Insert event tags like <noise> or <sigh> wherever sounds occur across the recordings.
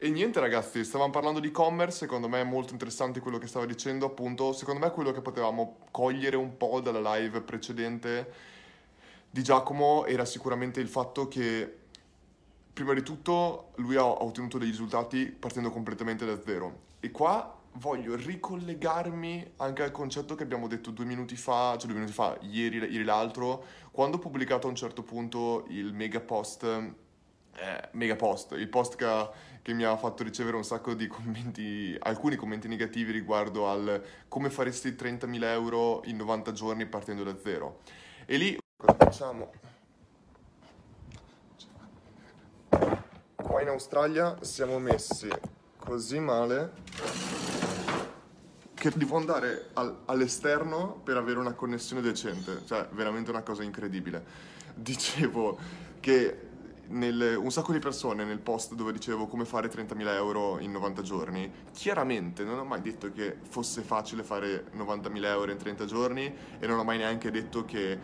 E niente ragazzi, stavamo parlando di e-commerce, secondo me è molto interessante quello che stava dicendo, appunto, secondo me quello che potevamo cogliere un po' dalla live precedente di Giacomo era sicuramente il fatto che prima di tutto lui ha ottenuto dei risultati partendo completamente da zero. E qua voglio ricollegarmi anche al concetto che abbiamo detto due minuti fa, cioè due minuti fa, ieri, ieri l'altro, quando ho pubblicato a un certo punto il mega post, eh, mega post, il post che, che, mi ha fatto ricevere un sacco di commenti, alcuni commenti negativi riguardo al come faresti 30.000 euro in 90 giorni partendo da zero. E lì cosa facciamo? Qua in Australia siamo messi così male che devo andare al, all'esterno per avere una connessione decente, cioè veramente una cosa incredibile. Dicevo che nel, un sacco di persone nel post dove dicevo come fare 30.000 euro in 90 giorni, chiaramente non ho mai detto che fosse facile fare 90.000 euro in 30 giorni e non ho mai neanche detto che,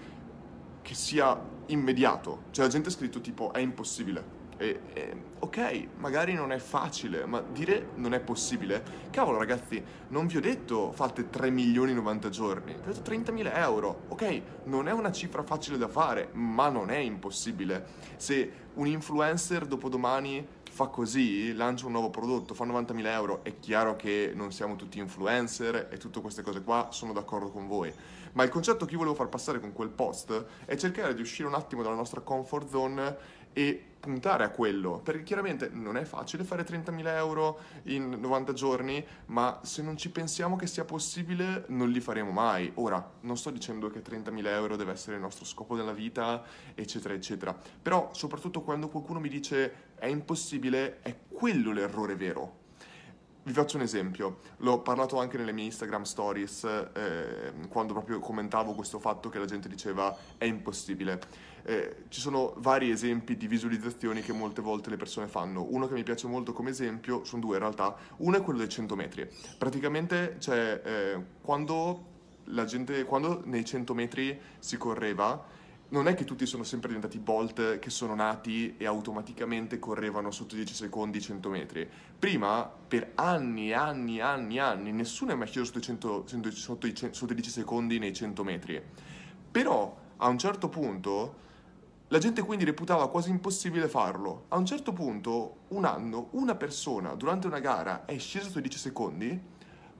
che sia immediato. Cioè la gente ha scritto tipo è impossibile. E, e, ok, magari non è facile, ma dire non è possibile. Cavolo, ragazzi, non vi ho detto fate 3 milioni in 90 giorni, vi ho detto 30.000 euro. Ok, non è una cifra facile da fare, ma non è impossibile. Se un influencer dopodomani fa così, lancia un nuovo prodotto, fa 90.000 euro, è chiaro che non siamo tutti influencer e tutte queste cose qua, sono d'accordo con voi. Ma il concetto che io volevo far passare con quel post è cercare di uscire un attimo dalla nostra comfort zone e puntare a quello, perché chiaramente non è facile fare 30.000 euro in 90 giorni, ma se non ci pensiamo che sia possibile non li faremo mai. Ora, non sto dicendo che 30.000 euro deve essere il nostro scopo della vita, eccetera, eccetera, però soprattutto quando qualcuno mi dice è impossibile, è quello l'errore vero. Vi faccio un esempio, l'ho parlato anche nelle mie Instagram stories, eh, quando proprio commentavo questo fatto che la gente diceva è impossibile eh, ci sono vari esempi di visualizzazioni che molte volte le persone fanno. Uno che mi piace molto come esempio, sono due in realtà, uno è quello dei 100 metri. Praticamente c'è eh, quando, gente, quando nei 100 metri si correva, non è che tutti sono sempre diventati Bolt che sono nati e automaticamente correvano sotto 10 secondi 100 metri. Prima, per anni, anni, anni, anni, nessuno è mai sceso sotto, 100, sotto, i, sotto i 10 secondi nei 100 metri. Però, a un certo punto, la gente quindi reputava quasi impossibile farlo. A un certo punto, un anno, una persona durante una gara è scesa sotto i 10 secondi,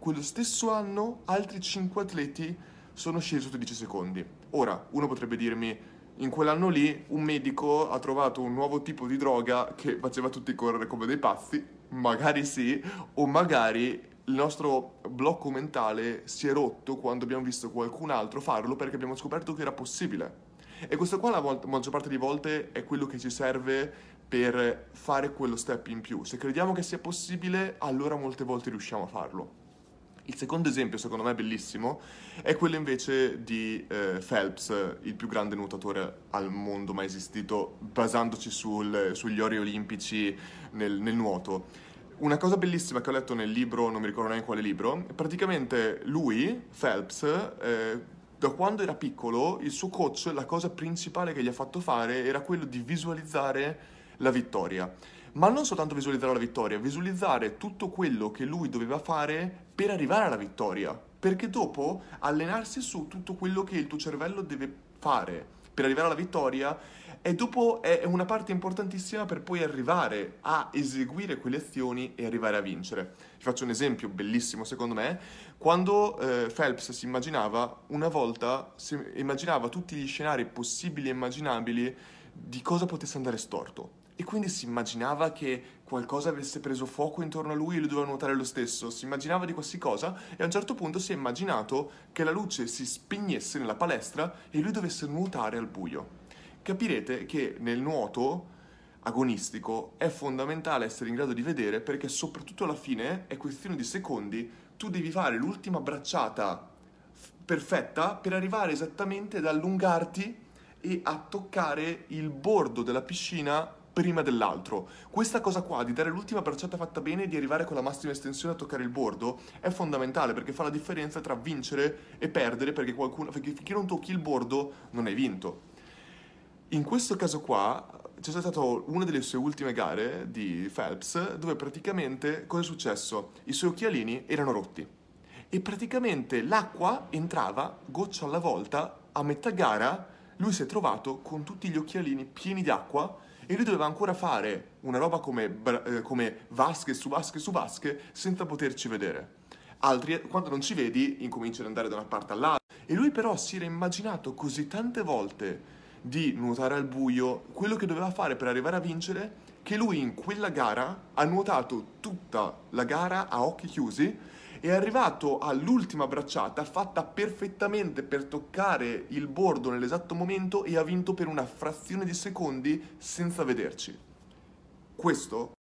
quello stesso anno altri 5 atleti sono scesi sotto i 10 secondi. Ora, uno potrebbe dirmi, in quell'anno lì un medico ha trovato un nuovo tipo di droga che faceva tutti correre come dei pazzi, magari sì, o magari il nostro blocco mentale si è rotto quando abbiamo visto qualcun altro farlo perché abbiamo scoperto che era possibile. E questo qua la volta, maggior parte di volte è quello che ci serve per fare quello step in più. Se crediamo che sia possibile, allora molte volte riusciamo a farlo. Il secondo esempio, secondo me bellissimo, è quello invece di eh, Phelps, il più grande nuotatore al mondo mai esistito, basandoci sul, sugli ori olimpici nel, nel nuoto. Una cosa bellissima che ho letto nel libro, non mi ricordo neanche quale libro, praticamente lui, Phelps, eh, da quando era piccolo, il suo coach, la cosa principale che gli ha fatto fare era quello di visualizzare la vittoria. Ma non soltanto visualizzare la vittoria, visualizzare tutto quello che lui doveva fare per arrivare alla vittoria. Perché dopo allenarsi su tutto quello che il tuo cervello deve fare per arrivare alla vittoria e dopo è una parte importantissima per poi arrivare a eseguire quelle azioni e arrivare a vincere. Vi faccio un esempio bellissimo secondo me, quando eh, Phelps si immaginava, una volta si immaginava tutti gli scenari possibili e immaginabili di cosa potesse andare storto. E quindi si immaginava che qualcosa avesse preso fuoco intorno a lui e lui doveva nuotare lo stesso. Si immaginava di qualsiasi cosa e a un certo punto si è immaginato che la luce si spegnesse nella palestra e lui dovesse nuotare al buio. Capirete che nel nuoto agonistico è fondamentale essere in grado di vedere perché soprattutto alla fine è questione di secondi tu devi fare l'ultima bracciata perfetta per arrivare esattamente ad allungarti e a toccare il bordo della piscina prima dell'altro. Questa cosa qua di dare l'ultima bracciata fatta bene e di arrivare con la massima estensione a toccare il bordo è fondamentale perché fa la differenza tra vincere e perdere perché, qualcuno, perché finché non tocchi il bordo non hai vinto. In questo caso qua c'è stata una delle sue ultime gare di Phelps dove praticamente cosa è successo? I suoi occhialini erano rotti e praticamente l'acqua entrava goccia alla volta a metà gara lui si è trovato con tutti gli occhialini pieni di acqua e lui doveva ancora fare una roba come, eh, come vasche su vasche su vasche senza poterci vedere. Altri, quando non ci vedi, incominci ad andare da una parte all'altra. E lui però si era immaginato così tante volte di nuotare al buio, quello che doveva fare per arrivare a vincere, che lui in quella gara ha nuotato tutta la gara a occhi chiusi è arrivato all'ultima bracciata fatta perfettamente per toccare il bordo nell'esatto momento e ha vinto per una frazione di secondi senza vederci. Questo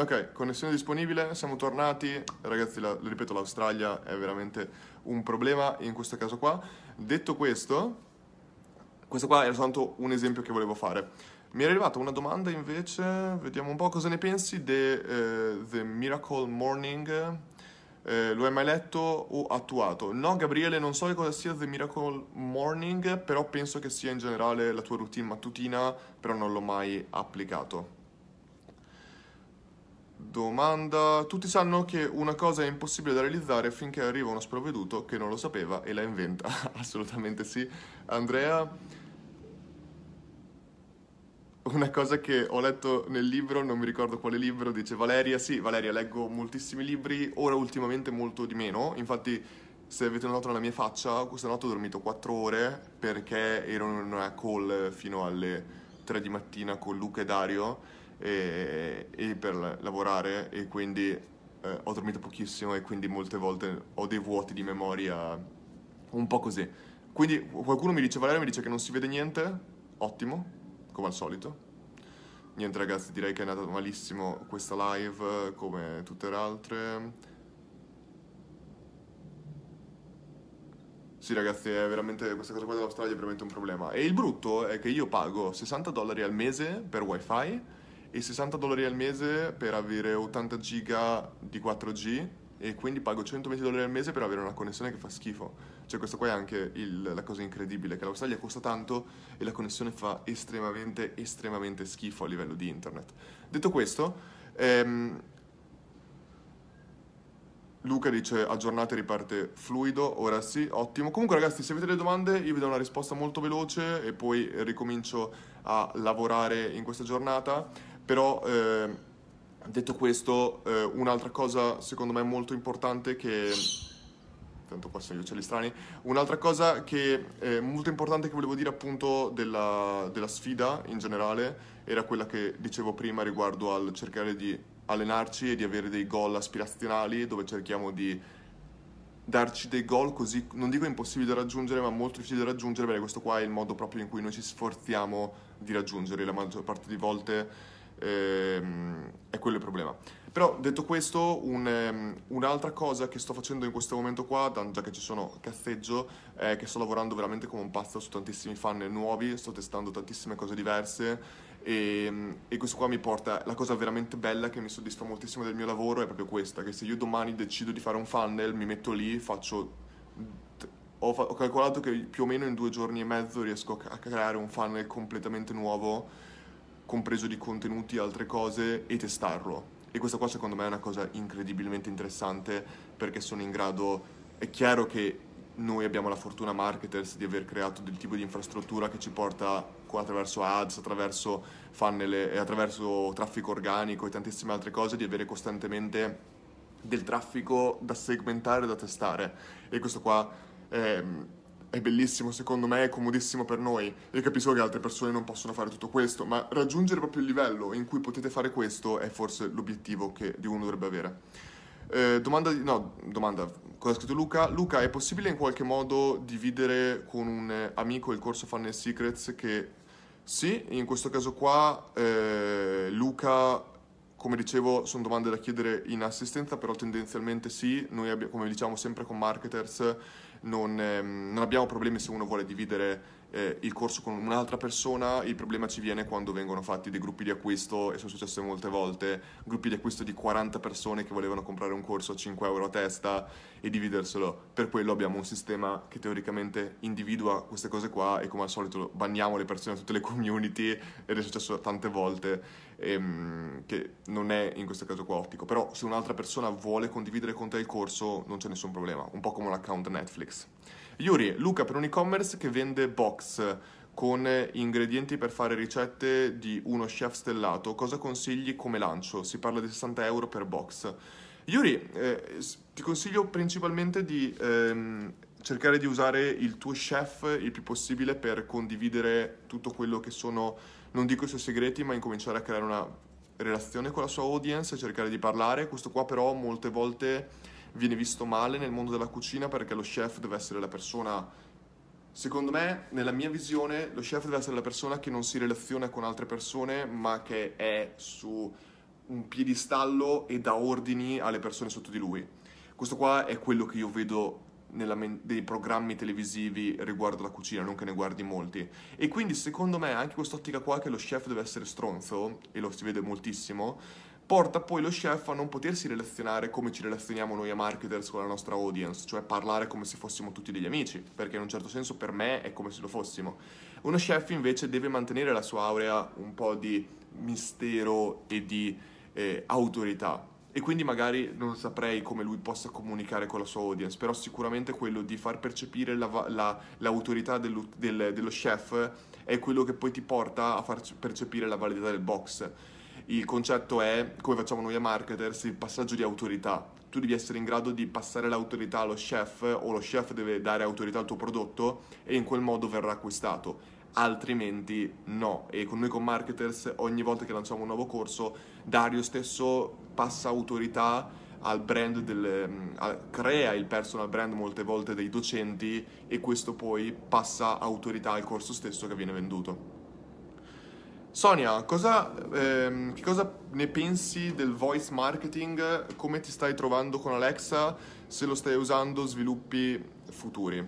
Ok, connessione disponibile, siamo tornati. Ragazzi, la, ripeto, l'Australia è veramente un problema in questo caso qua. Detto questo, questo qua era soltanto un esempio che volevo fare. Mi è arrivata una domanda invece, vediamo un po' cosa ne pensi di uh, The Miracle Morning. Eh, lo hai mai letto o attuato? No, Gabriele, non so che cosa sia The Miracle Morning, però penso che sia in generale la tua routine mattutina, però non l'ho mai applicato. Domanda. Tutti sanno che una cosa è impossibile da realizzare finché arriva uno sprovveduto che non lo sapeva e la inventa. <laughs> Assolutamente sì. Andrea, una cosa che ho letto nel libro, non mi ricordo quale libro, dice Valeria, sì, Valeria, leggo moltissimi libri, ora ultimamente molto di meno, infatti se avete notato nella mia faccia, questa notte ho dormito 4 ore perché ero in una call fino alle 3 di mattina con Luca e Dario e, e per lavorare e quindi eh, ho dormito pochissimo e quindi molte volte ho dei vuoti di memoria un po' così. Quindi qualcuno mi dice, Valerio mi dice che non si vede niente, ottimo, come al solito. Niente ragazzi, direi che è andata malissimo questa live come tutte le altre. Sì ragazzi, è veramente, questa cosa qua dell'Australia è veramente un problema. E il brutto è che io pago 60 dollari al mese per wifi e 60 dollari al mese per avere 80 giga di 4G e quindi pago 120 dollari al mese per avere una connessione che fa schifo. Cioè questo qua è anche il, la cosa incredibile, che l'Australia costa tanto e la connessione fa estremamente, estremamente schifo a livello di internet. Detto questo, ehm, Luca dice aggiornate riparte fluido, ora sì, ottimo. Comunque ragazzi se avete delle domande io vi do una risposta molto veloce e poi ricomincio a lavorare in questa giornata. Però eh, detto questo, eh, un'altra cosa secondo me molto importante che tanto qua sono gli uccelli strani. Un'altra cosa che è molto importante che volevo dire appunto della, della, sfida in generale era quella che dicevo prima riguardo al cercare di allenarci e di avere dei gol aspirazionali dove cerchiamo di darci dei gol così, non dico impossibili da raggiungere, ma molto difficili da raggiungere perché questo qua è il modo proprio in cui noi ci sforziamo di raggiungere la maggior parte di volte ehm, è quello il problema. Però detto questo, un, um, un'altra cosa che sto facendo in questo momento qua, già che ci sono cazzeggio, è che sto lavorando veramente come un pazzo su tantissimi fan nuovi, sto testando tantissime cose diverse e, e, questo qua mi porta, la cosa veramente bella che mi soddisfa moltissimo del mio lavoro è proprio questa, che se io domani decido di fare un funnel, mi metto lì, faccio... Ho, ho calcolato che più o meno in due giorni e mezzo riesco a creare un funnel completamente nuovo compreso di contenuti e altre cose, e testarlo. E questa qua secondo me è una cosa incredibilmente interessante perché sono in grado, è chiaro che noi abbiamo la fortuna marketers di aver creato del tipo di infrastruttura che ci porta attraverso ads, attraverso funnel e attraverso traffico organico e tantissime altre cose di avere costantemente del traffico da segmentare, da testare e questo qua è, è bellissimo secondo me, è comodissimo per noi e capisco che altre persone non possono fare tutto questo, ma raggiungere proprio il livello in cui potete fare questo è forse l'obiettivo che di uno dovrebbe avere. Eh, domanda no, domanda, cosa ha scritto Luca? Luca, è possibile in qualche modo dividere con un amico il corso Funnel Secrets che sì, in questo caso qua eh, Luca come dicevo, sono domande da chiedere in assistenza, però tendenzialmente sì. Noi, abbiamo, come diciamo sempre con marketers, non, ehm, non abbiamo problemi se uno vuole dividere eh, il corso con un'altra persona, il problema ci viene quando vengono fatti dei gruppi di acquisto, e sono successe molte volte, gruppi di acquisto di 40 persone che volevano comprare un corso a 5 euro a testa e dividerselo. Per quello abbiamo un sistema che teoricamente individua queste cose qua e come al solito banniamo le persone da tutte le <laughs> community ed è successo tante volte ehm, che non è in questo caso qua ottico. Però se un'altra persona vuole condividere con te il corso non c'è nessun problema, un po' come un account Netflix. Yuri, Luca per un e-commerce che vende box con ingredienti per fare ricette di uno chef stellato, cosa consigli come lancio? Si parla di 60 euro per box. Yuri, eh, ti consiglio principalmente di ehm, cercare di usare il tuo chef il più possibile per condividere tutto quello che sono, non dico i suoi segreti, ma incominciare a creare una relazione con la sua audience cercare di parlare. Questo qua però molte volte viene visto male nel mondo della cucina perché lo chef deve essere la persona Secondo me, nella mia visione, lo chef deve essere la persona che non si relaziona con altre persone, ma che è su un piedistallo e dà ordini alle persone sotto di lui. Questo qua è quello che io vedo men- dei programmi televisivi riguardo la cucina, non che ne guardi molti. E quindi, secondo me, anche quest'ottica qua che lo chef deve essere stronzo, e lo si vede moltissimo, porta poi lo chef a non potersi relazionare come ci relazioniamo noi a marketers con la nostra audience, cioè parlare come se fossimo tutti degli amici, perché in un certo senso per me è come se lo fossimo. Uno chef invece deve mantenere la sua aurea un po' di mistero e di eh, autorità. E quindi magari non saprei come lui possa comunicare con la sua audience, però sicuramente quello di far percepire la, la, l'autorità dello, del, dello chef è quello che poi ti porta a far percepire la validità del box il concetto è, come facciamo noi a marketers, il passaggio di autorità. Tu devi essere in grado di passare l'autorità allo chef o lo chef deve dare autorità al tuo prodotto e in quel modo verrà acquistato. Altrimenti no. E con noi con marketers ogni volta che lanciamo un nuovo corso, Dario stesso passa autorità al brand del, mm, crea il personal brand molte volte dei docenti e questo poi passa autorità al corso stesso che viene venduto. Sonia, cosa, ehm, che cosa ne pensi del voice marketing? Come ti stai trovando con Alexa? Se lo stai usando, sviluppi futuri.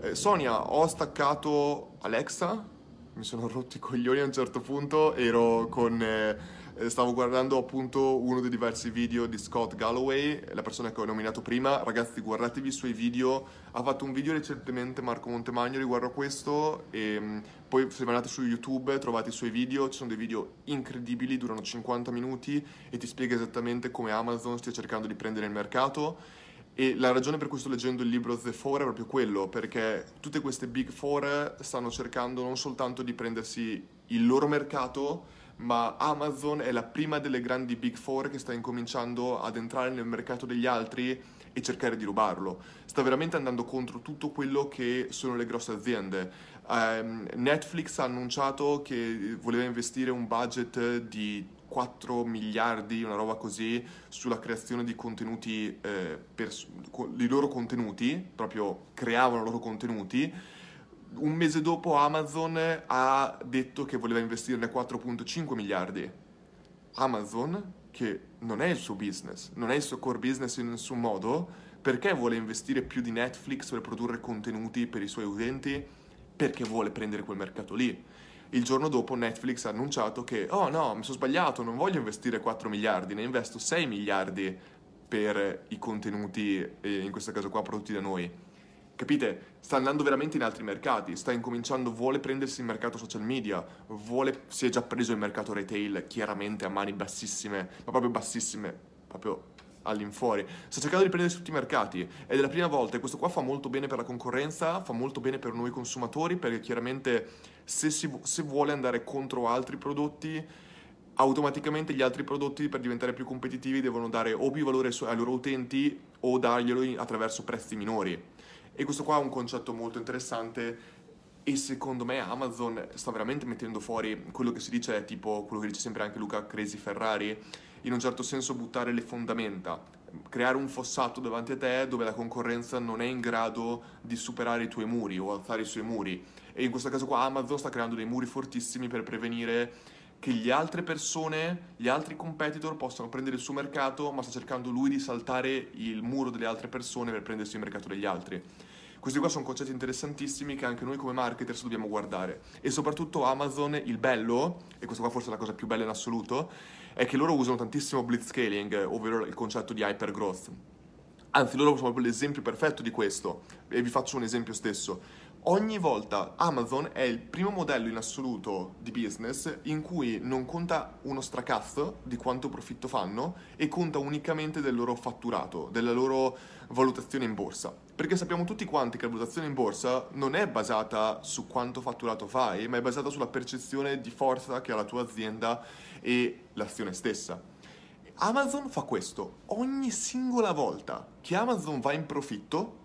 Eh, Sonia, ho staccato Alexa, mi sono rotti i coglioni a un certo punto, ero con... Eh, stavo guardando appunto uno dei diversi video di Scott Galloway, la persona che ho nominato prima. Ragazzi, guardatevi i suoi video. Ha fatto un video recentemente Marco Montemagno riguardo a questo e mm, poi se andate su YouTube trovate i suoi video, ci sono dei video incredibili, durano 50 minuti e ti spiega esattamente come Amazon stia cercando di prendere il mercato. E la ragione per cui sto leggendo il libro The Four è proprio quello, perché tutte queste Big Four stanno cercando non soltanto di prendersi il loro mercato, ma Amazon è la prima delle grandi Big Four che sta incominciando ad entrare nel mercato degli altri e cercare di rubarlo. Sta veramente andando contro tutto quello che sono le grosse aziende. Um, Netflix ha annunciato che voleva investire un budget di 4 miliardi, una roba così, sulla creazione di contenuti, eh, per, i loro contenuti, proprio creavano i loro contenuti un mese dopo Amazon ha detto che voleva investirne 4.5 miliardi. Amazon, che non è il suo business, non è il suo core business in nessun modo, perché vuole investire più di Netflix per produrre contenuti per i suoi utenti? Perché vuole prendere quel mercato lì. Il giorno dopo Netflix ha annunciato che, oh no, mi sono sbagliato, non voglio investire 4 miliardi, ne investo 6 miliardi per i contenuti, eh, in questo caso qua, prodotti da noi Capite? Sta andando veramente in altri mercati, sta incominciando, vuole prendersi il mercato social media, vuole, si è già preso il mercato retail chiaramente a mani bassissime, ma proprio bassissime, proprio all'infuori. Sta cercando di prendersi tutti i mercati ed è la prima volta e questo qua fa molto bene per la concorrenza, fa molto bene per noi consumatori perché chiaramente se, si, se vuole andare contro altri prodotti automaticamente gli altri prodotti per diventare più competitivi devono dare o più valore ai loro utenti o darglielo attraverso prezzi minori. E questo qua è un concetto molto interessante e secondo me Amazon sta veramente mettendo fuori quello che si dice, tipo quello che dice sempre anche Luca Crazy Ferrari, in un certo senso buttare le fondamenta, creare un fossato davanti a te dove la concorrenza non è in grado di superare i tuoi muri o alzare i suoi muri. E in questo caso qua Amazon sta creando dei muri fortissimi per prevenire che le altre persone, gli altri competitor possano prendere il suo mercato, ma sta cercando lui di saltare il muro delle altre persone per prendersi il mercato degli altri. Questi qua sono concetti interessantissimi che anche noi come marketers dobbiamo guardare. E soprattutto Amazon, il bello, e questa qua forse è la cosa più bella in assoluto, è che loro usano tantissimo blitzscaling, ovvero il concetto di hypergrowth. Anzi, loro sono proprio l'esempio perfetto di questo. E vi faccio un esempio stesso ogni volta Amazon è il primo modello in assoluto di business in cui non conta uno stracazzo di quanto profitto fanno e conta unicamente del loro fatturato, della loro valutazione in borsa. Perché sappiamo tutti quanti che la valutazione in borsa non è basata su quanto fatturato fai, ma è basata sulla percezione di forza che ha la tua azienda e l'azione stessa. Amazon fa questo ogni singola volta che Amazon va in profitto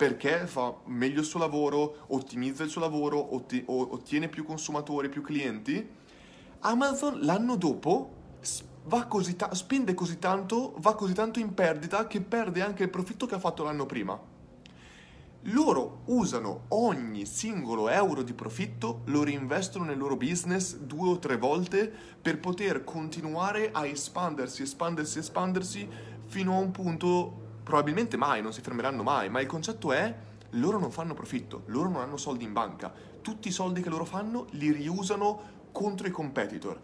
perché fa meglio il suo lavoro, ottimizza il suo lavoro, ottiene più consumatori, più clienti, Amazon l'anno dopo così ta- spende così tanto, va così tanto in perdita che perde anche il profitto che ha fatto l'anno prima. Loro usano ogni singolo euro di profitto, lo reinvestono nel loro business due o tre volte per poter continuare a espandersi, espandersi, espandersi fino a un punto probabilmente mai, non si fermeranno mai, ma il concetto è loro non fanno profitto, loro non hanno soldi in banca, tutti i soldi che loro fanno li riusano contro i competitor.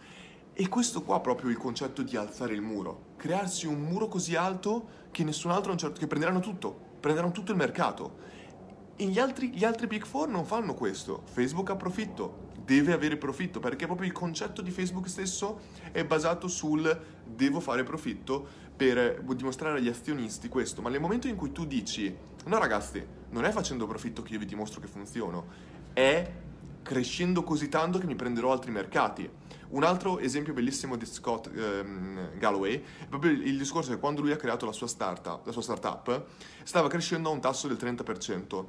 E questo qua è proprio il concetto di alzare il muro, crearsi un muro così alto che nessun altro, un certo, che prenderanno tutto, prenderanno tutto il mercato. E gli altri, gli altri Big Four non fanno questo. Facebook ha profitto, deve avere profitto, perché proprio il concetto di Facebook stesso è basato sul devo fare profitto per dimostrare agli azionisti questo, ma nel momento in cui tu dici no ragazzi, non è facendo profitto che io vi dimostro che funziono, è crescendo così tanto che mi prenderò altri mercati. Un altro esempio bellissimo di Scott ehm, Galloway è proprio il discorso che quando lui ha creato la sua, startup, la sua startup stava crescendo a un tasso del 30%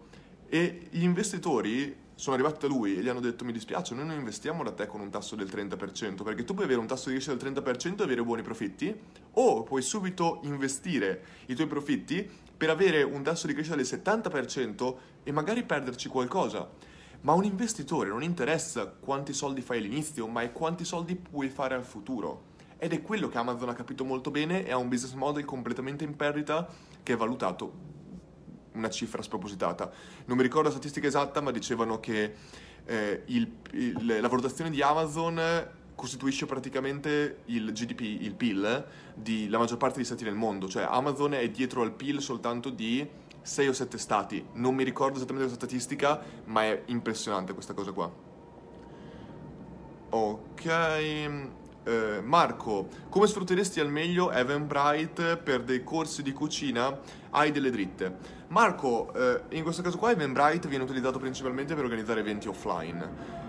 e gli investitori sono arrivati da lui e gli hanno detto mi dispiace, noi non investiamo da te con un tasso del 30%, perché tu puoi avere un tasso di crescita del 30% e avere buoni profitti, o puoi subito investire i tuoi profitti per avere un tasso di crescita del 70% e magari perderci qualcosa. Ma un investitore non interessa quanti soldi fai all'inizio, ma è quanti soldi puoi fare al futuro. Ed è quello che Amazon ha capito molto bene e ha un business model completamente in perdita che è valutato una cifra spropositata. Non mi ricordo la statistica esatta, ma dicevano che eh, il, il, la valutazione di Amazon costituisce praticamente il GDP, il PIL, di la maggior parte degli stati nel mondo. Cioè Amazon è dietro al PIL soltanto di 6 o 7 stati. Non mi ricordo esattamente la statistica, ma è impressionante questa cosa qua. Ok. Eh, Marco, come sfrutteresti al meglio Eventbrite per dei corsi di cucina? Hai delle dritte. Marco, eh, in questo caso qua Eventbrite viene utilizzato principalmente per organizzare eventi offline.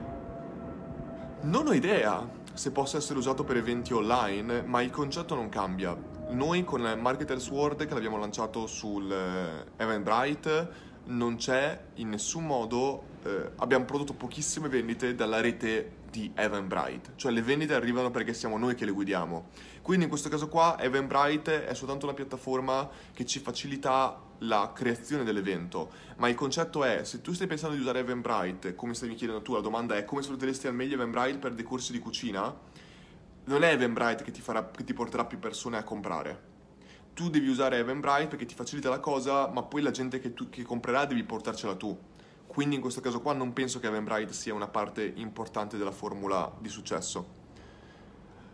Non ho idea se possa essere usato per eventi online, ma il concetto non cambia. Noi con Marketers World che l'abbiamo lanciato sul eh, Eventbrite non c'è in nessun modo, eh, abbiamo prodotto pochissime vendite dalla rete di Eventbrite, cioè le vendite arrivano perché siamo noi che le guidiamo. Quindi in questo caso qua Eventbrite è soltanto una piattaforma che ci facilita la creazione dell'evento, ma il concetto è se tu stai pensando di usare Eventbrite, come stai chiedendo tu, la domanda è come sfrutteresti al meglio Eventbrite per dei corsi di cucina, non è Eventbrite che ti, farà, che ti porterà più persone a comprare. Tu devi usare Eventbrite perché ti facilita la cosa, ma poi la gente che, tu, che comprerà devi portarcela tu quindi in questo caso qua non penso che Eventbrite sia una parte importante della formula di successo.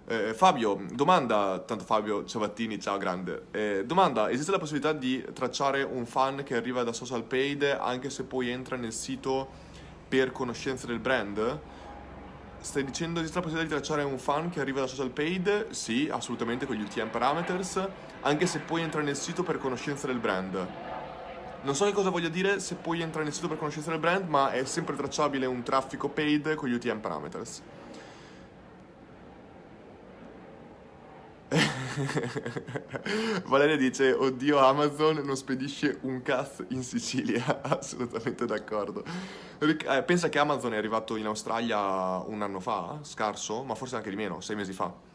Eh, Fabio, domanda, tanto Fabio Ciavattini, ciao grande. Eh, domanda, esiste la possibilità di tracciare un fan che arriva da social paid anche se poi entra nel sito per conoscenza del brand? Stai dicendo esiste la possibilità di tracciare un fan che arriva da social paid? Sì, assolutamente con gli UTM parameters, anche se poi entra nel sito per conoscenza del brand. Non so che cosa voglia dire se poi entra nel sito per conoscenza del brand, ma è sempre tracciabile un traffico paid con gli UTM parameters. <laughs> Valeria dice, oddio Amazon non spedisce un cazzo in Sicilia, <laughs> assolutamente d'accordo. Eh, pensa che Amazon è arrivato in Australia un anno fa, scarso, ma forse anche di meno, sei mesi fa.